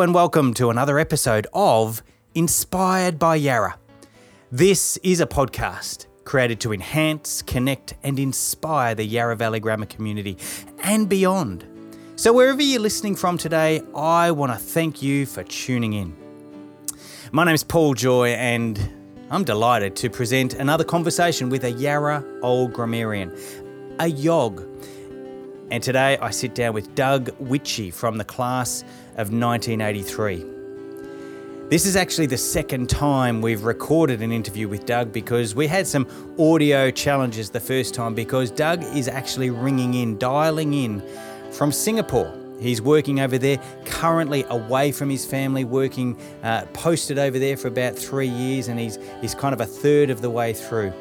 And welcome to another episode of Inspired by Yarra. This is a podcast created to enhance, connect, and inspire the Yarra Valley Grammar community and beyond. So, wherever you're listening from today, I want to thank you for tuning in. My name is Paul Joy, and I'm delighted to present another conversation with a Yarra Old Grammarian, a YOG. And today I sit down with Doug Witchie from the class of 1983. This is actually the second time we've recorded an interview with Doug because we had some audio challenges the first time because Doug is actually ringing in, dialing in from Singapore. He's working over there, currently away from his family, working uh, posted over there for about three years, and he's, he's kind of a third of the way through.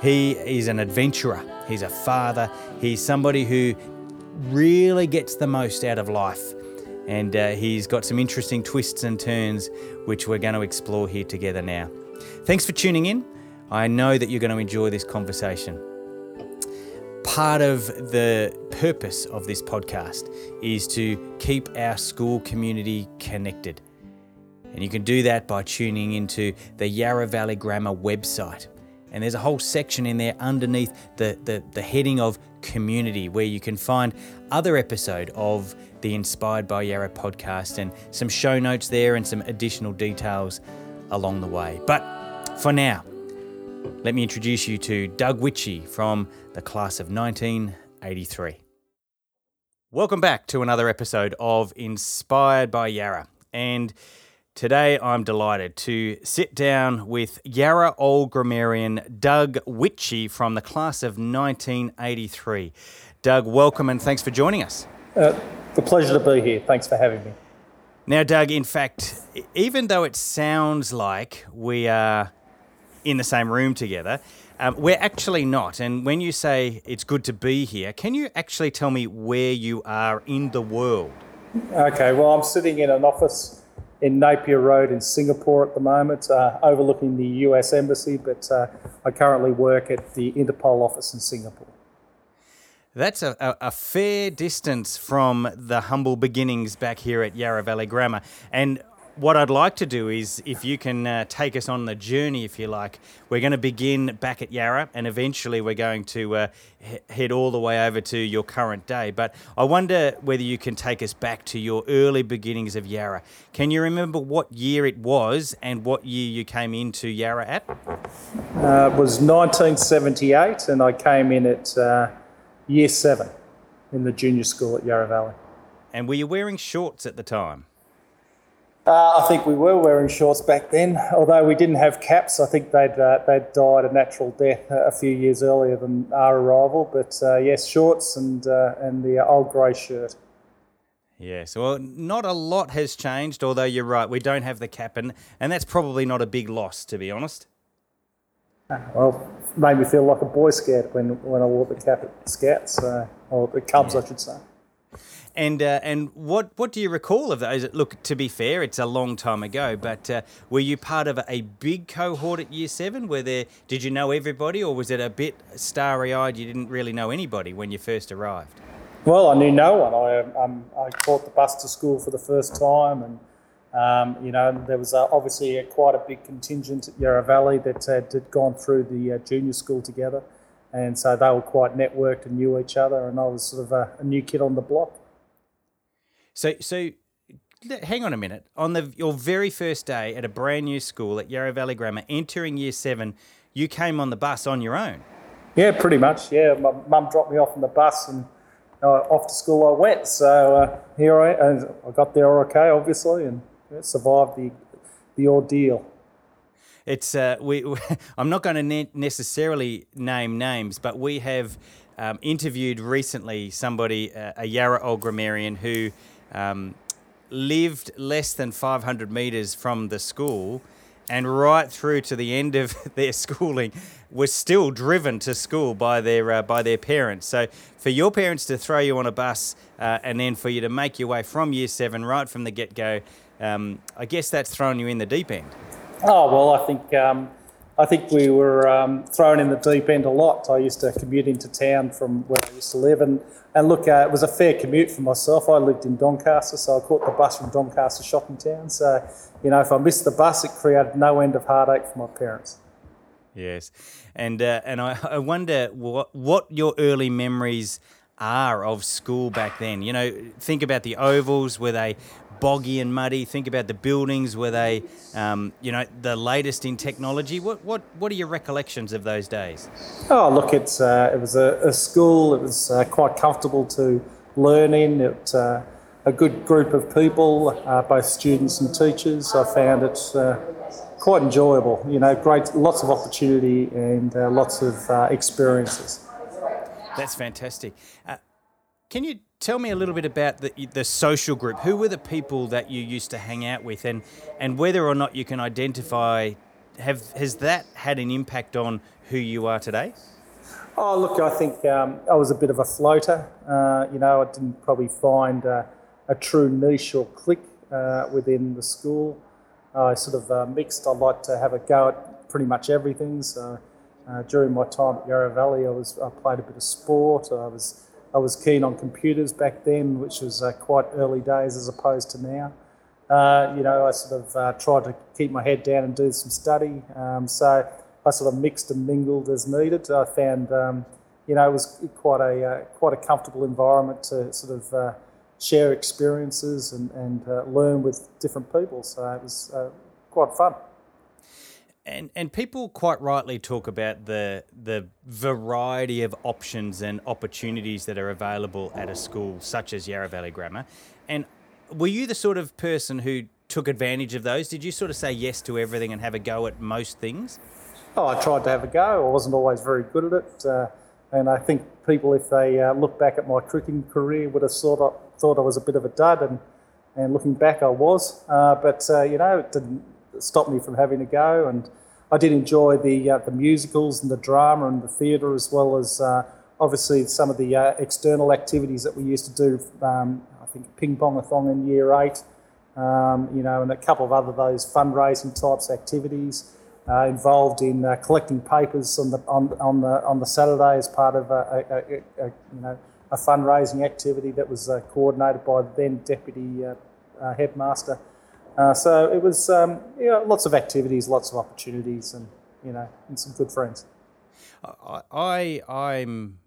He is an adventurer, he's a father, he's somebody who really gets the most out of life. And uh, he's got some interesting twists and turns, which we're going to explore here together now. Thanks for tuning in. I know that you're going to enjoy this conversation. Part of the purpose of this podcast is to keep our school community connected. And you can do that by tuning into the Yarra Valley Grammar website. And there's a whole section in there underneath the, the, the heading of community where you can find other episode of the Inspired by Yarra podcast and some show notes there and some additional details along the way. But for now, let me introduce you to Doug Witchie from the class of 1983. Welcome back to another episode of Inspired by Yarra. And Today, I'm delighted to sit down with Yarra Old Grammarian Doug Witchie from the class of 1983. Doug, welcome and thanks for joining us. Uh, the pleasure to be here. Thanks for having me. Now, Doug, in fact, even though it sounds like we are in the same room together, um, we're actually not. And when you say it's good to be here, can you actually tell me where you are in the world? Okay, well, I'm sitting in an office in Napier Road in Singapore at the moment, uh, overlooking the US Embassy, but uh, I currently work at the Interpol office in Singapore. That's a, a, a, fair distance from the humble beginnings back here at Yarra Valley Grammar. And what I'd like to do is, if you can uh, take us on the journey, if you like, we're going to begin back at Yarra, and eventually we're going to uh, he- head all the way over to your current day. But I wonder whether you can take us back to your early beginnings of Yarra. Can you remember what year it was and what year you came into Yarra at? Uh, it was 1978, and I came in at uh, year seven in the junior school at Yarra Valley. And were you wearing shorts at the time? Uh, I think we were wearing shorts back then, although we didn't have caps. I think they'd uh, they'd died a natural death a few years earlier than our arrival. But uh, yes, shorts and uh, and the old grey shirt. Yes, well, not a lot has changed. Although you're right, we don't have the cap, and and that's probably not a big loss, to be honest. Well, made me feel like a boy scout when when I wore the cap at Scouts, or the Cubs, yeah. I should say. And uh, and what what do you recall of those? Look, to be fair, it's a long time ago, but uh, were you part of a big cohort at Year Seven? Were there? Did you know everybody, or was it a bit starry-eyed? You didn't really know anybody when you first arrived. Well, I knew no one. I um, I caught the bus to school for the first time, and um, you know there was uh, obviously a, quite a big contingent at Yarra Valley that had, had gone through the uh, junior school together, and so they were quite networked and knew each other. And I was sort of a, a new kid on the block. So, so hang on a minute. On the your very first day at a brand new school at Yarra Valley Grammar, entering year seven, you came on the bus on your own. Yeah, pretty much. Yeah, my mum dropped me off on the bus and uh, off to school I went. So uh, here I and I got there okay, obviously, and survived the the ordeal. It's uh, we. I'm not going to ne- necessarily name names, but we have um, interviewed recently somebody, uh, a Yarra old grammarian who um, lived less than 500 metres from the school and right through to the end of their schooling was still driven to school by their uh, by their parents. So for your parents to throw you on a bus uh, and then for you to make your way from year seven right from the get go, um, I guess that's thrown you in the deep end. Oh well, I think um, I think we were um, thrown in the deep end a lot. I used to commute into town from where I used to live, and, and look, uh, it was a fair commute for myself. I lived in Doncaster, so I caught the bus from Doncaster shopping town. So, you know, if I missed the bus, it created no end of heartache for my parents. Yes, and uh, and I, I wonder what what your early memories are of school back then. You know, think about the ovals. Were they boggy and muddy. Think about the buildings. Were they, um, you know, the latest in technology? What what what are your recollections of those days? Oh, look, it's uh, it was a, a, school. It was uh, quite comfortable to learn in. It uh, a good group of people, uh, both students and teachers. I found it uh, quite enjoyable. You know, great, lots of opportunity and uh, lots of experiences. That's fantastic. Can you tell me a little bit about the, the social group. Who were the people that you used to hang out with, and and whether or not you can identify have has that had an impact on who you are today? Oh, look, I think um, I was a bit of a floater. Uh, you know, I didn't probably find uh, a true niche or clique uh, within the school. I sort of uh, mixed. I like to have a go at pretty much everything. So uh, during my time at Yarra Valley, I was I played a bit of sport. I was I was keen on computers back then, which was uh, quite early days as opposed to now. Uh, you know, I sort of uh, tried to keep my head down and do some study. Um, so I sort of mixed and mingled as needed. I found, um, you know, it was quite a uh, quite a comfortable environment to sort of uh, share experiences and, and uh, learn with different people. So it was quite fun and and people quite rightly talk about the the variety of options and opportunities that are available at a school such as Yarra Valley Grammar. And were you the sort of person who took advantage of those? Did you sort of say yes to everything and have a go at most things? Oh, I tried to have a go. I wasn't always very good at it, uh, and I think people, if they uh, look back at my cricketing career, would have sort of thought I was a bit of a dud. And and looking back, I was. Uh, but uh, you know, it didn't stop me from having a go. And I did enjoy the uh, the musicals and the drama and the theatre as well as uh, obviously some of the uh, external activities that we used to do. Um, I think ping pong a thong in year eight, um, you know, and a couple of other those fundraising types activities. Uh, involved in uh, collecting papers on the on, on the on the Saturday as part of a, a, a, a you know a fundraising activity that was uh, coordinated by the then deputy headmaster. Uh, so it was, um, you know, lots of activities, lots of opportunities, and you know, and some good friends. I, I'm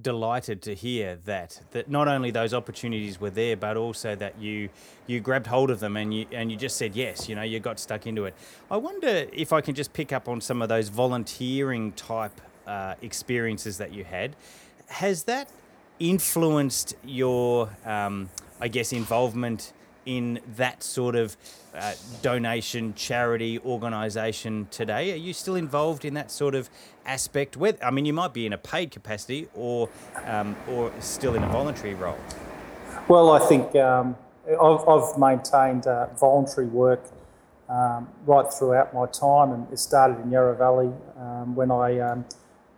delighted to hear that that not only those opportunities were there, but also that you you grabbed hold of them and you and you just said yes. You know, you got stuck into it. I wonder if I can just pick up on some of those volunteering type uh, experiences that you had. Has that influenced your, um, I guess, involvement? In that sort of uh, donation charity organisation today? Are you still involved in that sort of aspect? With I mean, you might be in a paid capacity or um, or still in a voluntary role. Well, I think um, I've, I've, maintained uh, voluntary work um, right throughout my time, and it started in Yarra Valley um, when I um,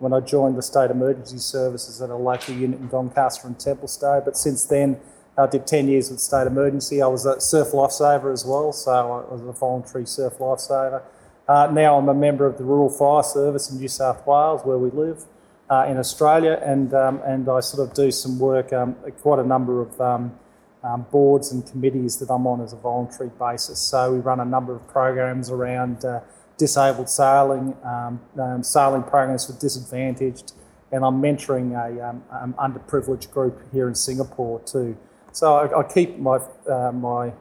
when I joined the state emergency services at a local unit in Doncaster and Templestowe. But since then, I did 10 years with State Emergency. I was a surf lifesaver as well, so I was a voluntary surf lifesaver. Uh, now I'm a member of the Rural Fire Service in New South Wales, where we live uh, in Australia, and um, and I sort of do some work, um, quite a number of um, um boards and committees that I'm on as a voluntary basis. So we run a number of programs around uh, disabled sailing, um, um, sailing programs for disadvantaged, and I'm mentoring a um, underprivileged group here in Singapore too. So I, I keep my uh, my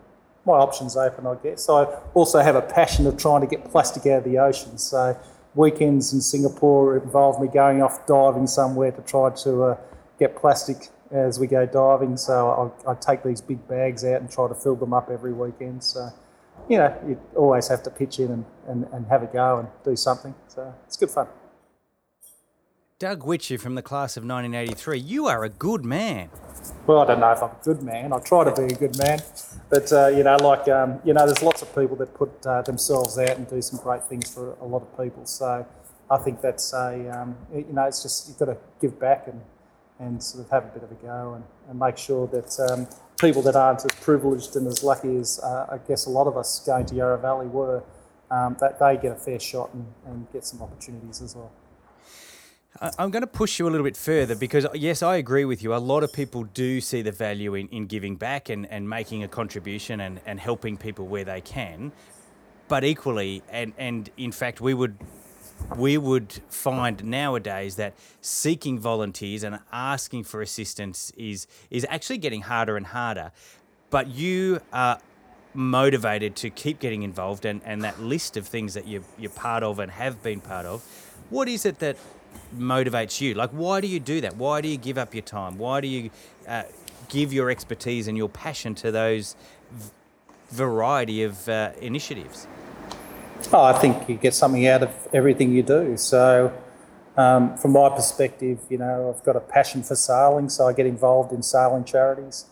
my options open, I guess. I also have a passion of trying to get plastic out of the ocean. So weekends in Singapore involve me going off diving somewhere to try to uh, get plastic as we go diving. So I, I, take these big bags out and try to fill them up every weekend. So you know, you always have to pitch in and, and, and have a go and do something. So it's good fun. Doug Witchie from the class of 1983, you are a good man. Well, I don't know if I'm a good man. I try to be a good man, but uh, you know, like um, you know, there's lots of people that put uh, themselves out and do some great things for a lot of people. So I think that's a um, you know, it's just you've got to give back and and sort of have a bit of a go and, and make sure that um, people that aren't as privileged and as lucky as uh, I guess a lot of us going to Yarra Valley were um, that they get a fair shot and, and get some opportunities as well. I'm going to push you a little bit further because, uh, yes, I agree with you. A lot of people do see the value in, in giving back and, and making a contribution and, and helping people where they can. But equally, and, and in fact, we would we would find nowadays that seeking volunteers and asking for assistance is is actually getting harder and harder. But you are motivated to keep getting involved and, and that list of things that you you're part of and have been part of. What is it that motivates you? Like, why do you do that? Why do you give up your time? Why do you uh, give your expertise and your passion to those v- variety of uh, initiatives? Oh, I think you get something out of everything you do. So, um, from my perspective, you know, I've got a passion for sailing, so I get involved in sailing charities.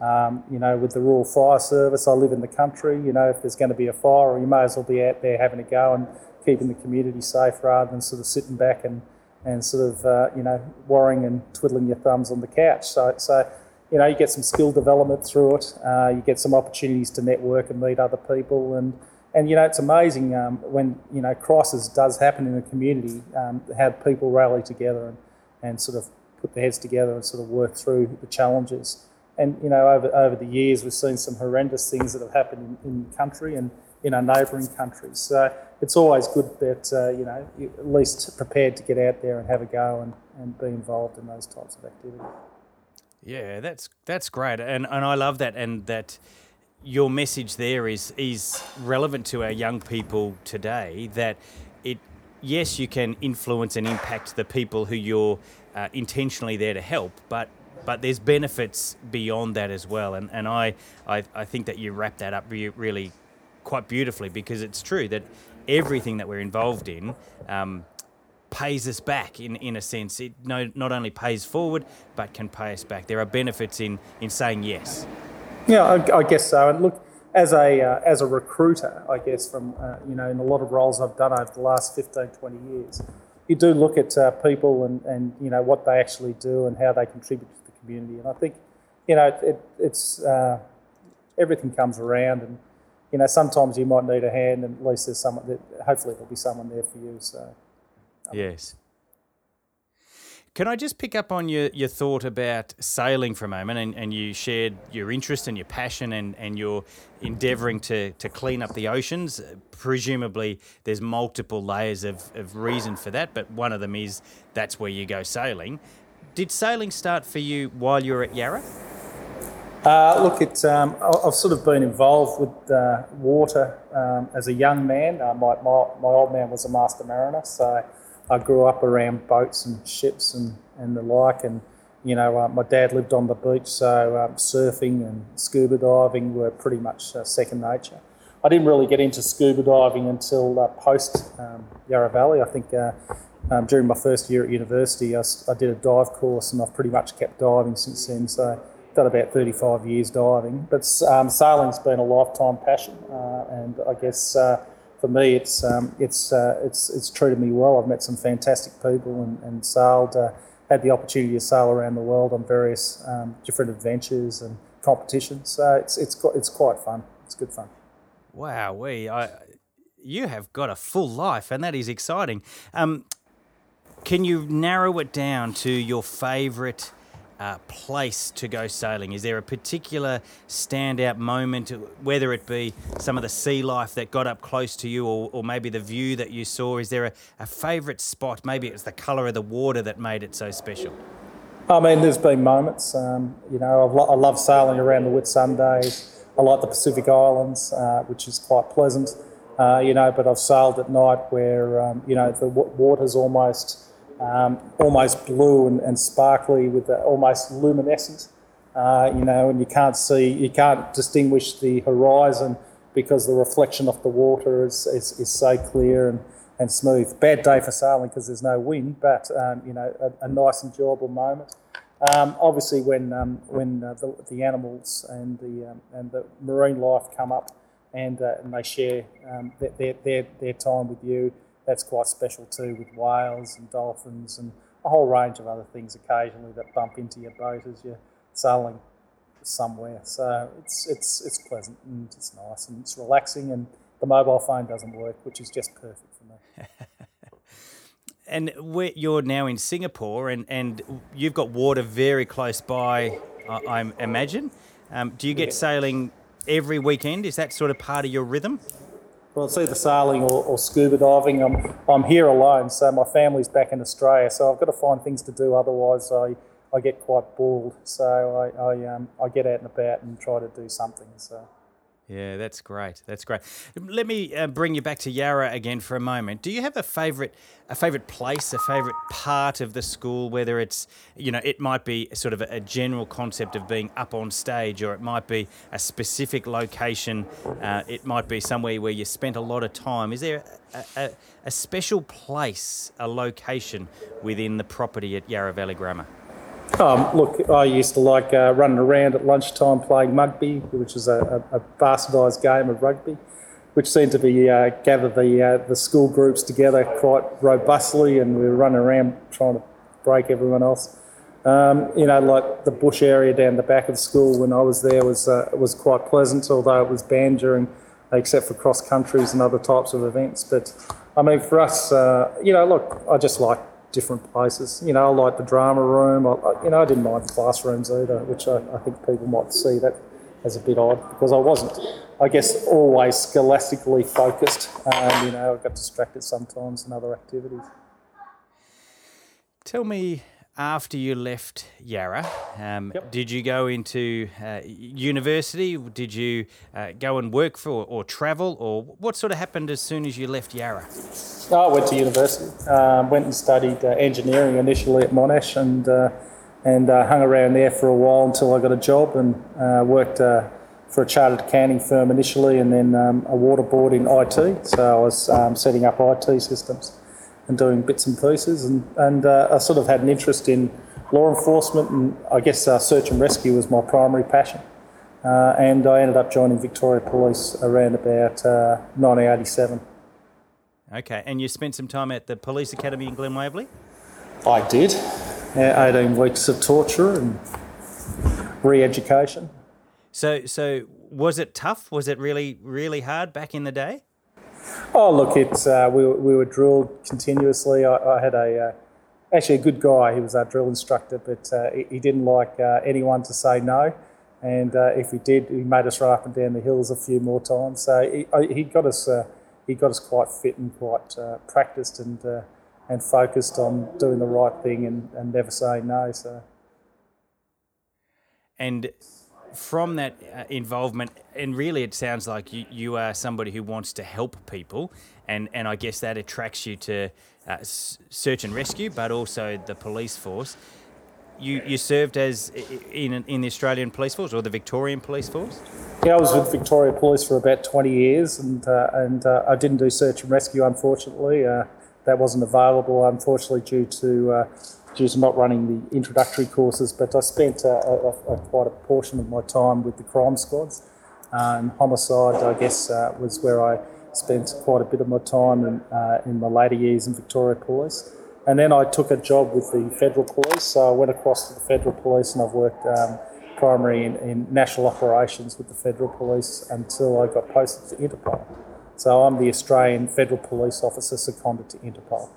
Um, you know, with the Rural Fire Service, I live in the country. You know, if there's going to be a fire, you may as well be out there having a go and keeping the community safe rather than sort of sitting back and and sort of uh, you know worrying and twiddling your thumbs on the couch. So, so you know you get some skill development through it. Uh, you get some opportunities to network and meet other people, and and you know it's amazing um, when you know crisis does happen in a community, um, how people rally together and, and sort of put their heads together and sort of work through the challenges. And you know over over the years we've seen some horrendous things that have happened in, in country and in our neighbouring countries. So it's always good that uh, you know you're at least prepared to get out there and have a go and, and be involved in those types of activities. Yeah, that's that's great, and and I love that, and that your message there is is relevant to our young people today. That it yes, you can influence and impact the people who you're uh, intentionally there to help, but but there's benefits beyond that as well. And and I I, I think that you wrap that up really quite beautifully because it's true that everything that we're involved in um, pays us back in, in a sense. It no, not only pays forward, but can pay us back. There are benefits in, in saying yes. Yeah, I, I guess so. And look, as a, uh, as a recruiter, I guess, from, uh, you know, in a lot of roles I've done over the last 15, 20 years, you do look at uh, people and, and, you know, what they actually do and how they contribute to the community. And I think, you know, it, it's, uh, everything comes around and, you know, sometimes you might need a hand, and at least there's someone that hopefully there'll be someone there for you. So, yes. Can I just pick up on your, your thought about sailing for a moment? And, and you shared your interest and your passion and, and your endeavouring to, to clean up the oceans. Presumably, there's multiple layers of, of reason for that, but one of them is that's where you go sailing. Did sailing start for you while you were at Yarra? Uh, look, um, I've sort of been involved with uh, water um, as a young man. Uh, my, my, my, old man was a master mariner, so I grew up around boats and ships and, and the like. And, you know, uh, my dad lived on the beach, so um, surfing and scuba diving were pretty much uh, second nature. I didn't really get into scuba diving until uh, post um, Yarra Valley. I think um, during my first year at university, I, I did a dive course and I've pretty much kept diving since then. So done about 35 years diving, but um, sailing's been a lifetime passion, uh, and I guess uh, for me it's um, it's uh, it's it's treated me well. I've met some fantastic people and, and sailed, uh, had the opportunity to sail around the world on various um, different adventures and competitions. So it's it's it's quite fun. It's good fun. Wow, we I you have got a full life, and that is exciting. Um, can you narrow it down to your favourite? Uh, place to go sailing? Is there a particular standout moment, whether it be some of the sea life that got up close to you or, or maybe the view that you saw? Is there a, a favourite spot? Maybe it's the colour of the water that made it so special. I mean, there's been moments. Um, you know, lo- i love sailing around the Whitsundays. I like the Pacific Islands, uh, which is quite pleasant. Uh, you know, but I've sailed at night where um, you know the w- water's almost um, almost blue and, and sparkly with the, almost luminescent. Uh, you know, and you can't see, you can't distinguish the horizon because the reflection off the water is, is, is so clear and, and smooth. Bad day for sailing because there's no wind, but um, you know, a, a, nice, enjoyable moment. Um, obviously, when um, when uh, the, the, animals and the um, and the marine life come up and uh, and they share um, their, their their time with you, that's quite special too with whales and dolphins and a whole range of other things occasionally that bump into your boat as you're sailing somewhere. So it's it's it's pleasant and it's nice and it's relaxing and the mobile phone doesn't work, which is just perfect for me. and you're now in Singapore, and, and you've got water very close by, I, I imagine. Um, do you get yeah. sailing every weekend? Is that sort of part of your rhythm? Well, it's either sailing or, or, scuba diving. I'm, I'm here alone, so my family's back in Australia, so I've got to find things to do. Otherwise, I, I get quite bored. So I, I, um, I get out and about and try to do something. So. Yeah, that's great. That's great. Let me uh, bring you back to Yarra again for a moment. Do you have a favourite, a favourite place, a favourite part of the school? Whether it's, you know, it might be sort of a, general concept of being up on stage, or it might be a specific location. Uh, it might be somewhere where you spent a lot of time. Is there a, a, a special place, a location within the property at Yarra Valley Grammar? Um, look, I used to like uh, running around at lunchtime playing rugby, which is a, a, a bastardised game of rugby, which seemed to be uh, gather the uh, the school groups together quite robustly, and we were running around trying to break everyone else. Um, you know, like the bush area down the back of the school when I was there was uh, was quite pleasant, although it was banned during, except for cross countries and other types of events. But I mean, for us, uh, you know, look, I just like different places. You know, I like the drama room. I, you know, I didn't mind classrooms either, which I, I think people might see that as a bit odd because I wasn't, I guess, always scholastically focused. You know, I got distracted sometimes in other activities. Tell me after you left Yarra, um, yep. did you go into uh, university? Did you uh, go and work for or travel, or what sort of happened as soon as you left Yarra? Oh, I went to university. Um, went and studied uh, engineering initially at Monash, and uh, and uh, hung around there for a while until I got a job and uh, worked for a chartered accounting firm initially, and then um, a water board in IT. So I was um, setting up IT systems and doing bits and pieces. And, and uh, I sort of had an interest in law enforcement, and I guess uh, search and rescue was my primary passion. Uh, and I ended up joining Victoria Police around about 1987. Uh, okay, and you spent some time at the Police Academy in Glen Waverley? I did. 18 weeks of torture and re education. So, so was it tough? Was it really, really hard back in the day? Oh, look, it's uh, we, we were drilled continuously. I, I had a uh, actually a good guy. He was our drill instructor, but uh, he, he, didn't like uh, anyone to say no. And uh, if we did, he made us run up and down the hills a few more times. So he, he got us uh, he got us quite fit and quite practiced and and focused on doing the right thing and, and never saying no. So. And from that uh, involvement, and really it sounds like you, you are somebody who wants to help people, and, and I guess that attracts you to uh, search and rescue, but also the police force. You, you served as in, in the Australian Police Force or the Victorian Police Force? Yeah, I was with Victoria Police for about 20 years, and, uh, and uh, I didn't do search and rescue, unfortunately. Uh, that wasn't available, unfortunately, due to uh, to not running the introductory courses, but I spent a, a, a, quite a portion of my time with the crime squads. Um, homicide, I guess, uh, was where I spent quite a bit of my time in, uh, in my later years in Victoria Police. And then I took a job with the Federal Police, so I went across to the Federal Police and I've worked um, primary in, in national operations with the Federal Police until I got posted to Interpol. So I'm the Australian Federal Police Officer seconded to Interpol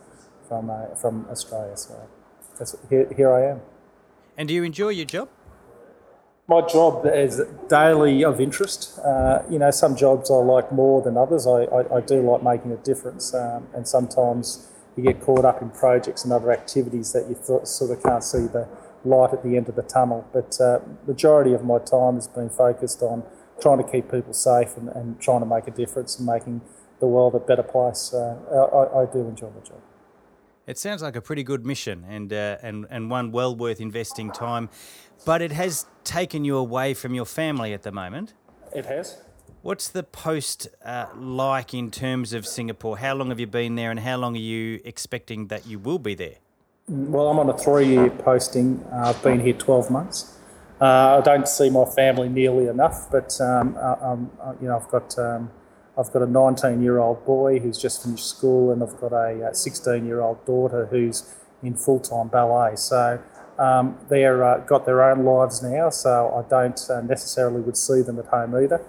from, uh, from Australia. So that's here, here I am. And do you enjoy your job? My job is daily of interest. Uh, you know, some jobs I like more than others. I, I, I do like making a difference, um, and sometimes you get caught up in projects and other activities that you th- sort of can't see the light at the end of the tunnel. But uh, majority of my time has been focused on trying to keep people safe and, and trying to make a difference and making the world a better place. Uh, I, I do enjoy my job. It sounds like a pretty good mission and, uh, and, and one well worth investing time, but it has taken you away from your family at the moment. It has. What's the post uh, like in terms of Singapore? How long have you been there and how long are you expecting that you will be there? Well, I'm on a three year posting. Uh, I've been here 12 months. Uh, I don't see my family nearly enough, but um, uh, um, uh, you know, I've got um, I've got a 19 year old boy who's just finished school, and I've got a 16 year old daughter who's in full time ballet. So Um, they're uh, got their own lives now, so I don't uh, necessarily would see them at home either.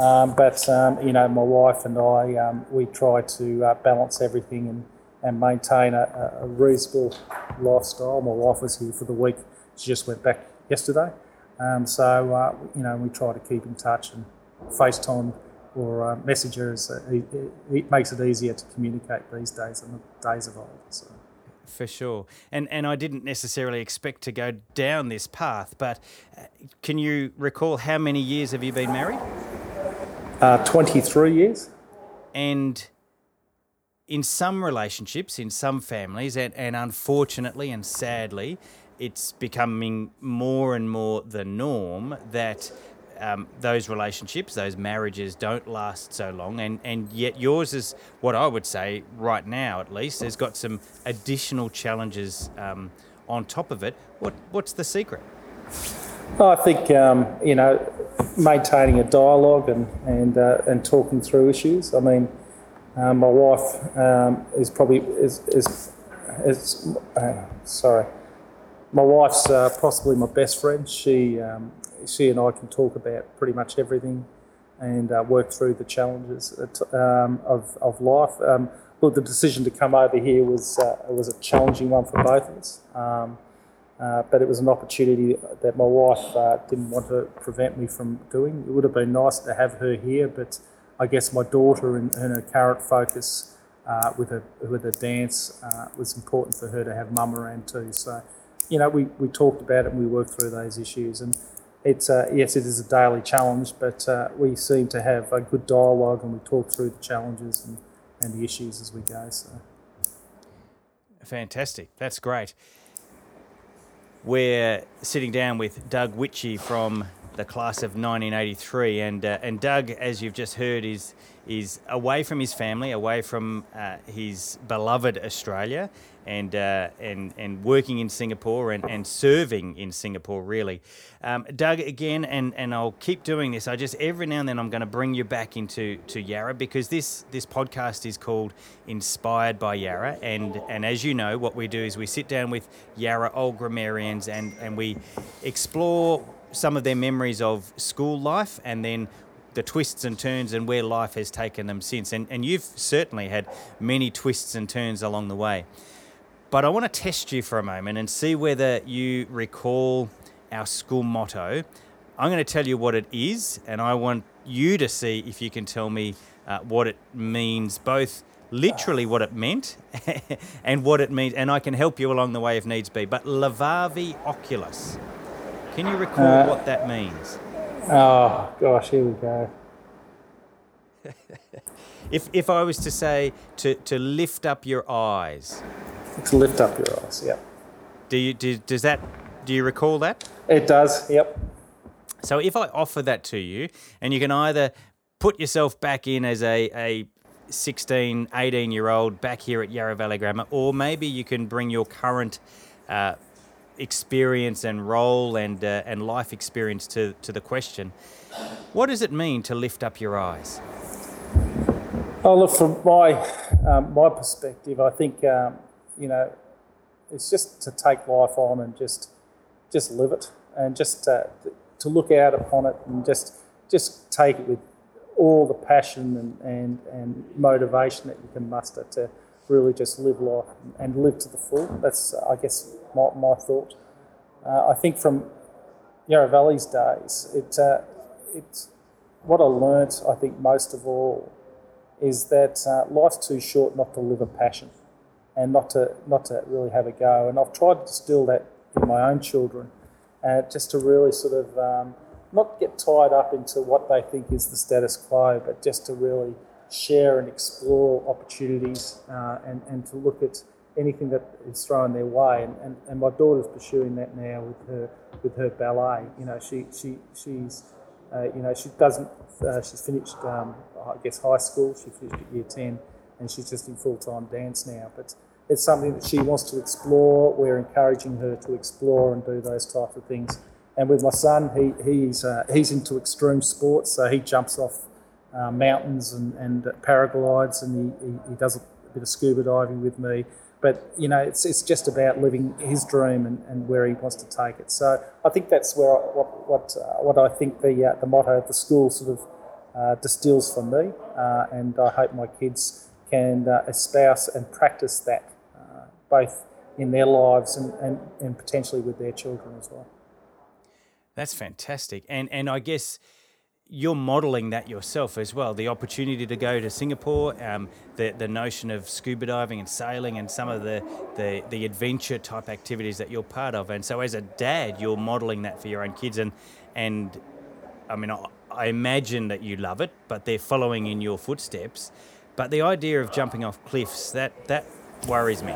Um, but um, you know, my wife and I, um, we try to uh, balance everything and, and maintain a, a, reasonable lifestyle. My wife was here for the week; she just went back yesterday. Um, so uh, you know, we try to keep in touch and FaceTime or uh, Messenger. Is, it, it, makes it easier to communicate these days than the days of old. So for sure. And and I didn't necessarily expect to go down this path, but uh, can you recall how many years have you been married? Uh, 23 years. And in some relationships, in some families, and, and unfortunately and sadly, it's becoming more and more the norm that um, those relationships, those marriages don't last so long, and, and yet yours is what I would say right now, at least, has got some additional challenges um, on top of it. What what's the secret? I think um, you know maintaining a dialogue and and uh, and talking through issues. I mean, uh, my wife um, is probably is is, is uh, sorry. My wife's uh, possibly my best friend. She um, she and I can talk about pretty much everything and uh, work through the challenges um, of, of life. Um, look, the decision to come over here was uh, was a challenging one for both of us, um, uh, but it was an opportunity that my wife uh, didn't want to prevent me from doing. It would have been nice to have her here, but I guess my daughter and, and her current focus uh, with a with a dance uh, was important for her to have mum around too. So, you know, we, we talked about it and we worked through those issues and it's uh, yes, it is a daily challenge, but uh, we seem to have a good dialogue and we talk through the challenges and, and the issues as we go. So, fantastic, that's great. We're sitting down with Doug Witchie from the class of 1983, and uh, and Doug, as you've just heard, is is away from his family, away from uh, his beloved Australia, and uh, and and working in Singapore and, and serving in Singapore really. Um, Doug, again, and, and I'll keep doing this. I just every now and then I'm going to bring you back into to Yarra because this this podcast is called Inspired by Yarra, and and as you know, what we do is we sit down with Yarra old grammarians and and we explore some of their memories of school life and then the twists and turns and where life has taken them since. And, and you've certainly had many twists and turns along the way. But I want to test you for a moment and see whether you recall our school motto. I'm going to tell you what it is, and I want you to see if you can tell me uh, what it means, both literally what it meant and what it means, and I can help you along the way if needs be. But levavi Oculos, can you recall uh, what that means? Oh, gosh, here we go. if, if I was to say to, to lift up your eyes, to lift up your eyes. Yeah. Do you do, does that do you recall that? It does. Yep. So if I offer that to you, and you can either put yourself back in as a, a 16, 18 year old back here at Yarra Valley Grammar, or maybe you can bring your current uh, experience and role and uh, and life experience to, to the question. What does it mean to lift up your eyes? Oh, look, from my um, my perspective, I think um, you know, it's just to take life on and just just live it and just uh, to look out upon it and just just take it with all the passion and, and, and motivation that you can muster to really just live life and live to the full. That's, I guess, my, my thought. Uh, I think from Yarra Valley's days, it, uh, what I learnt, I think, most of all, is that uh, life's too short not to live a passion and not to not to really have a go. And I've tried to distill that in my own children, uh, just to really sort of um, not get tied up into what they think is the status quo, but just to really share and explore opportunities uh, and, and to look at anything that is thrown their way. And, and, and my daughter's pursuing that now with her with her ballet. You know, she she she's uh, you know she doesn't uh, she's finished um, I guess high school. She finished at year ten and she's just in full time dance now. But it's something that she wants to explore. We're encouraging her to explore and do those types of things. And with my son, he, he's, uh, he's into extreme sports, so he jumps off uh, mountains and, and paraglides and he, he, he, does a bit of scuba diving with me. But you know, it's, it's just about living his dream and, and where he wants to take it. So I think that's where I, what what uh, what I think the uh, the motto of the school sort of uh, distills for me, uh, and I hope my kids can uh, espouse and practice that uh, both in their lives and, and, and potentially with their children as well. That's fantastic, and and I guess you're modeling that yourself as well. The opportunity to go to Singapore, um, the the notion of scuba diving and sailing, and some of the, the the adventure type activities that you're part of. And so, as a dad, you're modeling that for your own kids. And and I mean, I, I imagine that you love it, but they're following in your footsteps. But the idea of jumping off cliffs that that worries me.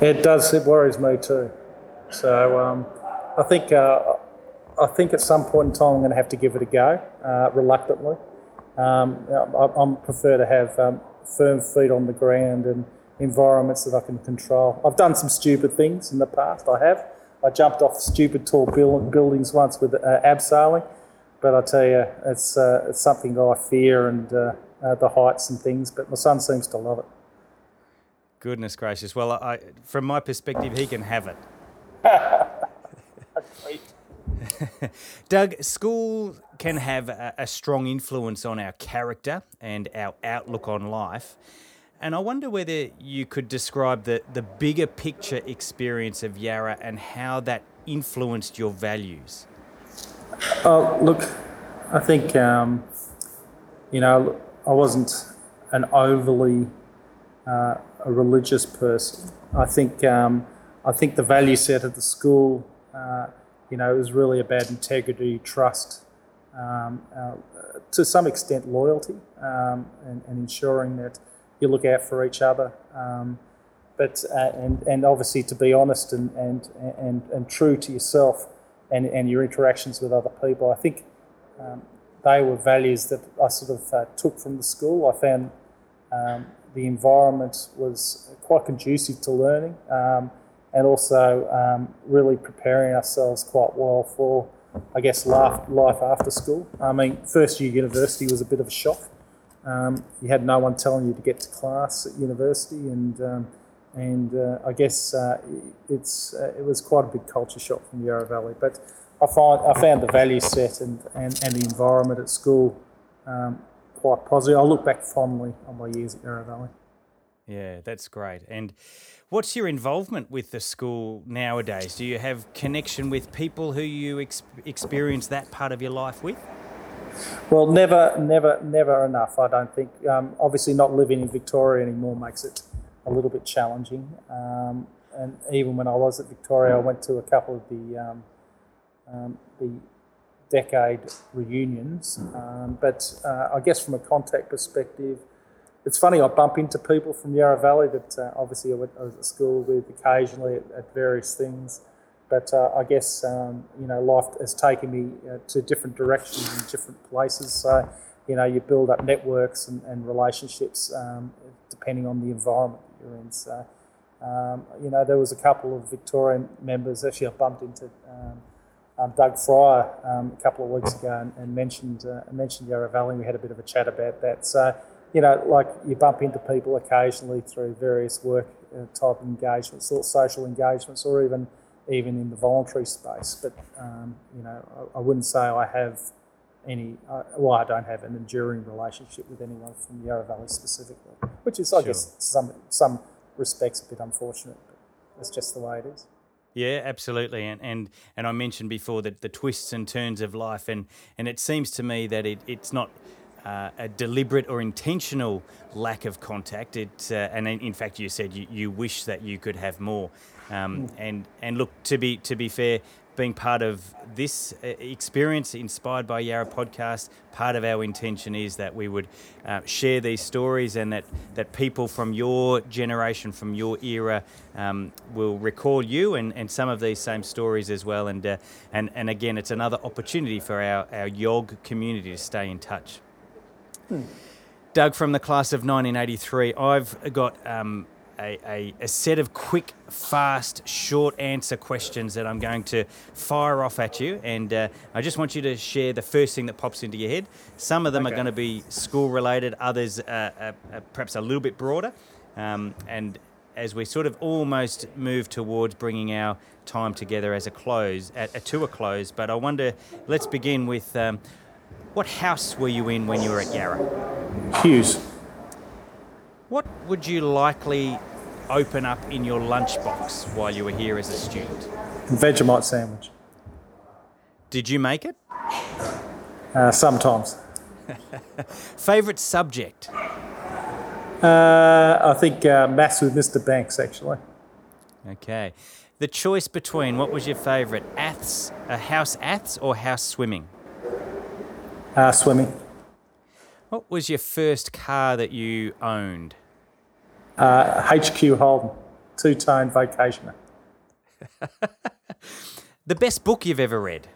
It does. It worries me too. So um, I think. Uh, I think at some point in time I'm going to have to give it a go, uh, reluctantly. Um, I, I, prefer to have um, firm feet on the ground and environments that I can control. I've done some stupid things in the past. I have. I jumped off stupid tall buildings once with uh, abseiling, but I tell you, it's uh, it's something that I fear and uh, uh, the heights and things. But my son seems to love it. Goodness gracious! Well, I, from my perspective, he can have it. Doug, school can have a, a, strong influence on our character and our outlook on life. And I wonder whether you could describe the, the bigger picture experience of Yarra and how that influenced your values. Oh, look, I think, um, you know, I wasn't an overly uh, a religious person. I think, um, I think the value set of the school uh, you know, it was really about integrity, trust, um, uh, to some extent loyalty, um, and, and, ensuring that you look out for each other. Um, but uh, and and obviously to be honest and and and, and true to yourself and, and your interactions with other people. I think um, they were values that I sort of uh, took from the school. I found um, the environment was quite conducive to learning. And also um, really preparing ourselves quite well for, I guess, life, life after school. I mean, first year university was a bit of a shock. Um, you had no one telling you to get to class at university, and um, and uh, I guess uh, it's uh, it was quite a big culture shock from Yarra Valley. But I find I found the value set and, and, and the environment at school um, quite positive. I look back fondly on my years at Yarra Valley. Yeah, that's great. And what's your involvement with the school nowadays? Do you have connection with people who you ex- experience that part of your life with? Well, never, never, never enough. I don't think. Um, obviously, not living in Victoria anymore makes it a little bit challenging. Um, and even when I was at Victoria, I went to a couple of the um, um the decade reunions. Um, but uh, I guess from a contact perspective, it's funny, I bump into people from Yarra Valley that uh, obviously I, went, I was at school with occasionally at, at various things. But uh, I guess, um, you know, life has taken me uh, to different directions and different places. So, you know, you build up networks and, and relationships um, depending on the environment you're in. So, um, you know, there was a couple of Victorian members. Actually, I bumped into um, um, Doug Fryer um, a couple of weeks ago and, and mentioned uh, mentioned Yarra Valley. We had a bit of a chat about that. So you know, like you bump into people occasionally through various work uh, type engagements, or social engagements, or even even in the voluntary space. But um, you know, I, I, wouldn't say I have any. Uh, well, I don't have an enduring relationship with anyone from Yarra Valley specifically, which is, I sure. guess, some some respects a bit unfortunate, but that's just the way it is. Yeah, absolutely, and and and I mentioned before that the twists and turns of life, and and it seems to me that it, it's not uh, a deliberate or intentional lack of contact. It, uh, and in fact, you said you, you wish that you could have more. Um, mm. and and look to be to be fair, being part of this uh, experience, inspired by Yarra podcast, part of our intention is that we would uh, share these stories and that, that people from your generation, from your era, um, will recall you and, and some of these same stories as well. And, uh, and, and again, it's another opportunity for our, our YOG community to stay in touch. Hmm. Doug from the class of 1983, I've got um, a, a, a, set of quick, fast, short answer questions that I'm going to fire off at you. And uh, I just want you to share the first thing that pops into your head. Some of them okay. are going to be school related, others uh, are, are perhaps a little bit broader. Um, and as we sort of almost move towards bringing our time together as a close, at, to a close. But I wonder, let's begin with um, what house were you in when you were at Yarra? Hughes. What would you likely open up in your lunchbox while you were here as a student? Vegemite sandwich. Did you make it? Uh, sometimes. Favourite subject? Uh, I think uh, maths with Mr. Banks, actually. Okay. The choice between what was your favourite, aths, uh, house aths or house swimming? Uh, swimming. What was your first car that you owned? Uh, HQ Holden, two tone vacationer. the best book you've ever read?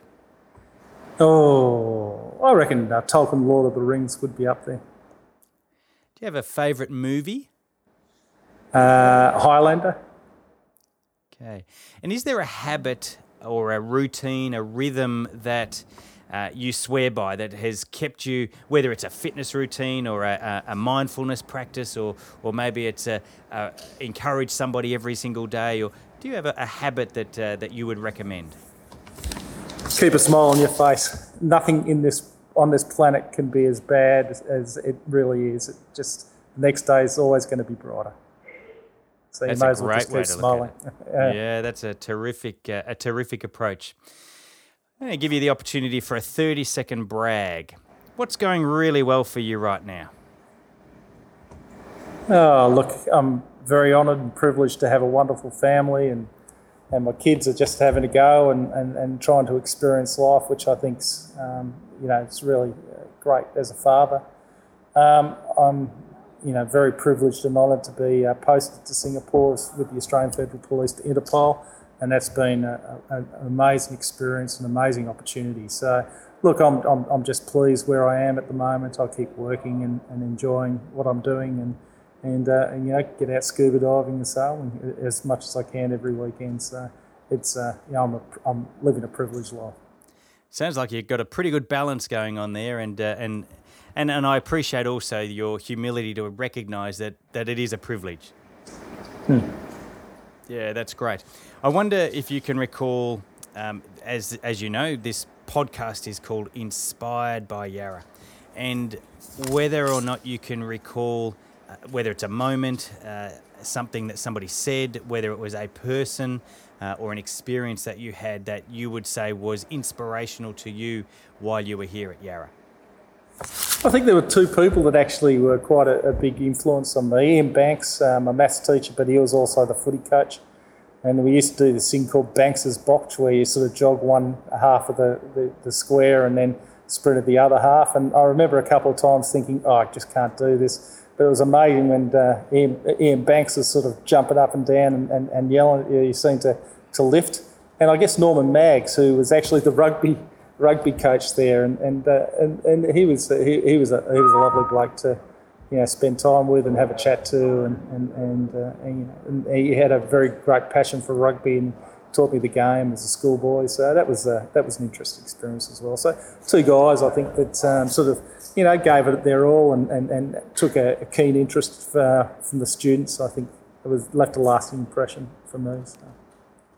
Oh, I reckon uh, Tolkien Lord of the Rings would be up there. Do you have a favourite movie? Uh, Highlander. Okay. And is there a habit or a routine, a rhythm that uh, you swear by that has kept you, whether it's a fitness routine or a, a, a mindfulness practice, or or maybe it's a, a, encourage somebody every single day, or do you have a, habit that uh, that you would recommend? Keep a smile on your face. Nothing in this on this planet can be as bad as, as it really is. It just next day is always going to be brighter. So that's you may a as well just keep smiling. yeah. yeah, that's a terrific uh, a terrific approach. I'm going to give you the opportunity for a 30 second brag. What's going really well for you right now? Oh, look, I'm very honoured and privileged to have a wonderful family, and, and my kids are just having a go and, and, and trying to experience life, which I think's um, you know it's really uh, great as a father. Um, I'm you know very privileged and honoured to be uh, posted to Singapore with the Australian Federal Police to Interpol and that's been a, a, an amazing experience, an amazing opportunity. So, look, I'm, I'm, I'm just pleased where I am at the moment. I keep working and, and enjoying what I'm doing, and and, uh, and you know get out scuba diving and sailing as much as I can every weekend. So, it's uh, you know I'm, a, I'm living a privileged life. Sounds like you've got a pretty good balance going on there, and uh, and and and I appreciate also your humility to recognise that that it is a privilege. Hmm. Yeah, that's great. I wonder if you can recall, um, as as you know, this podcast is called Inspired by Yarra, and whether or not you can recall, uh, whether it's a moment, uh, something that somebody said, whether it was a person uh, or an experience that you had that you would say was inspirational to you while you were here at Yarra. I think there were two people that actually were quite a, a big influence on me. Ian Banks, um, a maths teacher, but he was also the footy coach. And we used to do this thing called Banks's Box, where you sort of jog one half of the, the, the square and then sprinted the other half. And I remember a couple of times thinking, oh, I just can't do this. But it was amazing when uh, Ian, Ian, Banks was sort of jumping up and down and, and, and yelling. You seemed to, to lift. And I guess Norman Maggs, who was actually the rugby rugby coach there, and and uh, and, and he was he, he was a he was a lovely bloke to you know spend time with and have a chat to, and and and, uh, and, you know, and he had a very great passion for rugby and taught me the game as a schoolboy. So that was uh, that was an interesting experience as well. So two guys I think that um, sort of you know gave it their all and and, and took a, a keen interest for, from the students. I think it was left a lasting impression for me. So.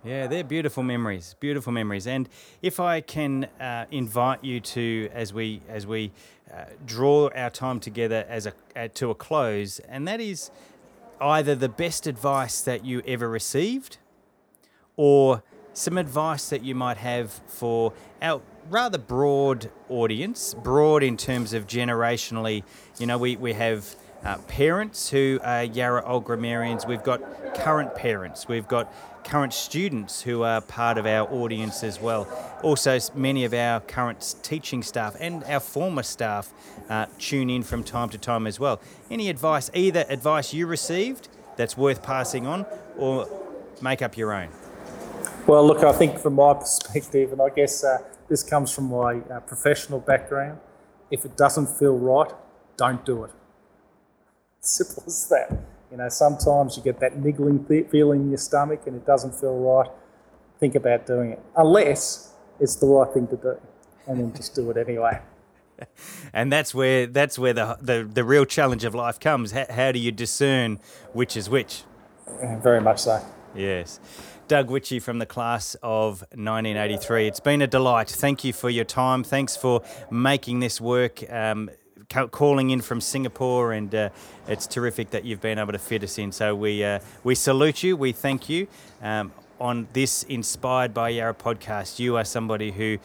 Yeah, they're beautiful memories, beautiful memories. And if I can uh, invite you to, as we as we uh, draw our time together as a uh, to a close, and that is either the best advice that you ever received, or some advice that you might have for our rather broad audience, broad in terms of generationally. You know, we we have uh, parents who are Yarra Old Grammarians. We've got current parents. We've got current students who are part of our audience as well. Also, many of our current teaching staff and our former staff uh, tune in from time to time as well. Any advice, either advice you received that's worth passing on, or make up your own? Well, look, I think from my perspective, and I guess uh, this comes from my uh, professional background, if it doesn't feel right, don't do it. Simple as that. You know, sometimes you get that niggling th- feeling in your stomach and it doesn't feel right. Think about doing it, unless it's the right thing to do, and then just do it anyway. and that's where that's where the, the the real challenge of life comes. How, how do you discern which is which? Very much so. Yes. Doug Witchie from the class of 1983. It's been a delight. Thank you for your time. Thanks for making this work. Um, calling in from Singapore, and uh, it's terrific that you've been able to fit us in. So we uh, we salute you. We thank you. Um, on this Inspired by Yarra podcast, you are somebody who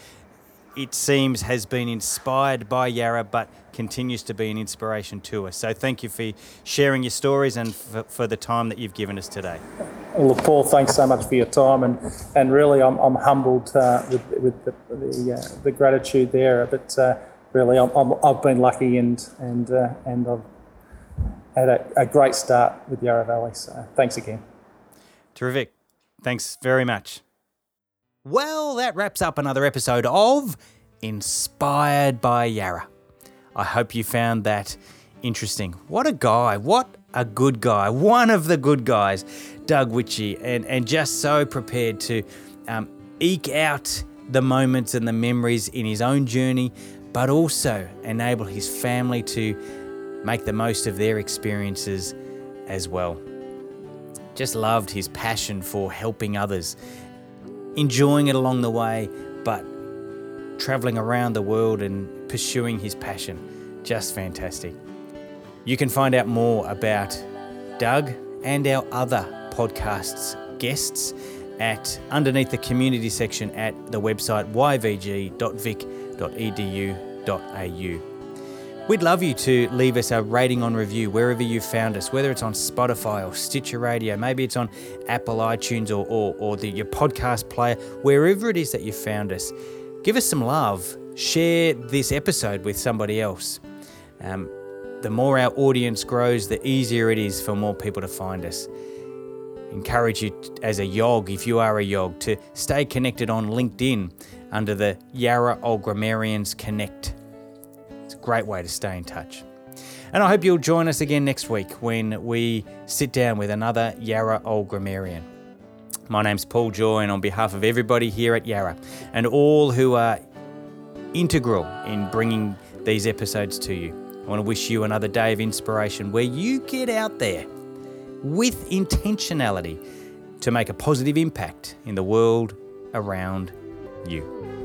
it seems has been inspired by Yarra, but continues to be an inspiration to us. So thank you for sharing your stories and for, for the time that you've given us today. Well, Paul, thanks so much for your time, and, and really, I'm, I'm humbled uh, with, with the the, uh, the, gratitude there. But uh, really, i have been lucky, and and uh, and I've had a, a great start with Yarra Valley. So thanks again. Terrific. Thanks very much. Well, that wraps up another episode of Inspired by Yarra. I hope you found that interesting. What a guy. What a good guy. One of the good guys, Doug Witchie, and, and just so prepared to um, eke out the moments and the memories in his own journey, but also enable his family to make the most of their experiences as well. Just loved his passion for helping others, enjoying it along the way, but traveling around the world and pursuing his passion. Just fantastic. You can find out more about Doug and our other podcasts guests at underneath the community section at the website yvg.vic.edu.au. We'd love you to leave us a rating on review wherever you found us, whether it's on Spotify or Stitcher Radio, maybe it's on Apple iTunes or, or, or the, your podcast player, wherever it is that you found us. Give us some love. Share this episode with somebody else. Um, the more our audience grows, the easier it is for more people to find us. Encourage you as a yog, if you are a yog, to stay connected on LinkedIn under the Yarra Old Grammarians Connect It's a great way to stay in touch. And I hope you'll join us again next week when we sit down with another Yarra Old Grammarian. My name's Paul Joy, and on behalf of everybody here at Yarra and all who are integral in bringing these episodes to you, I want to wish you another day of inspiration where you get out there with intentionality to make a positive impact in the world around you.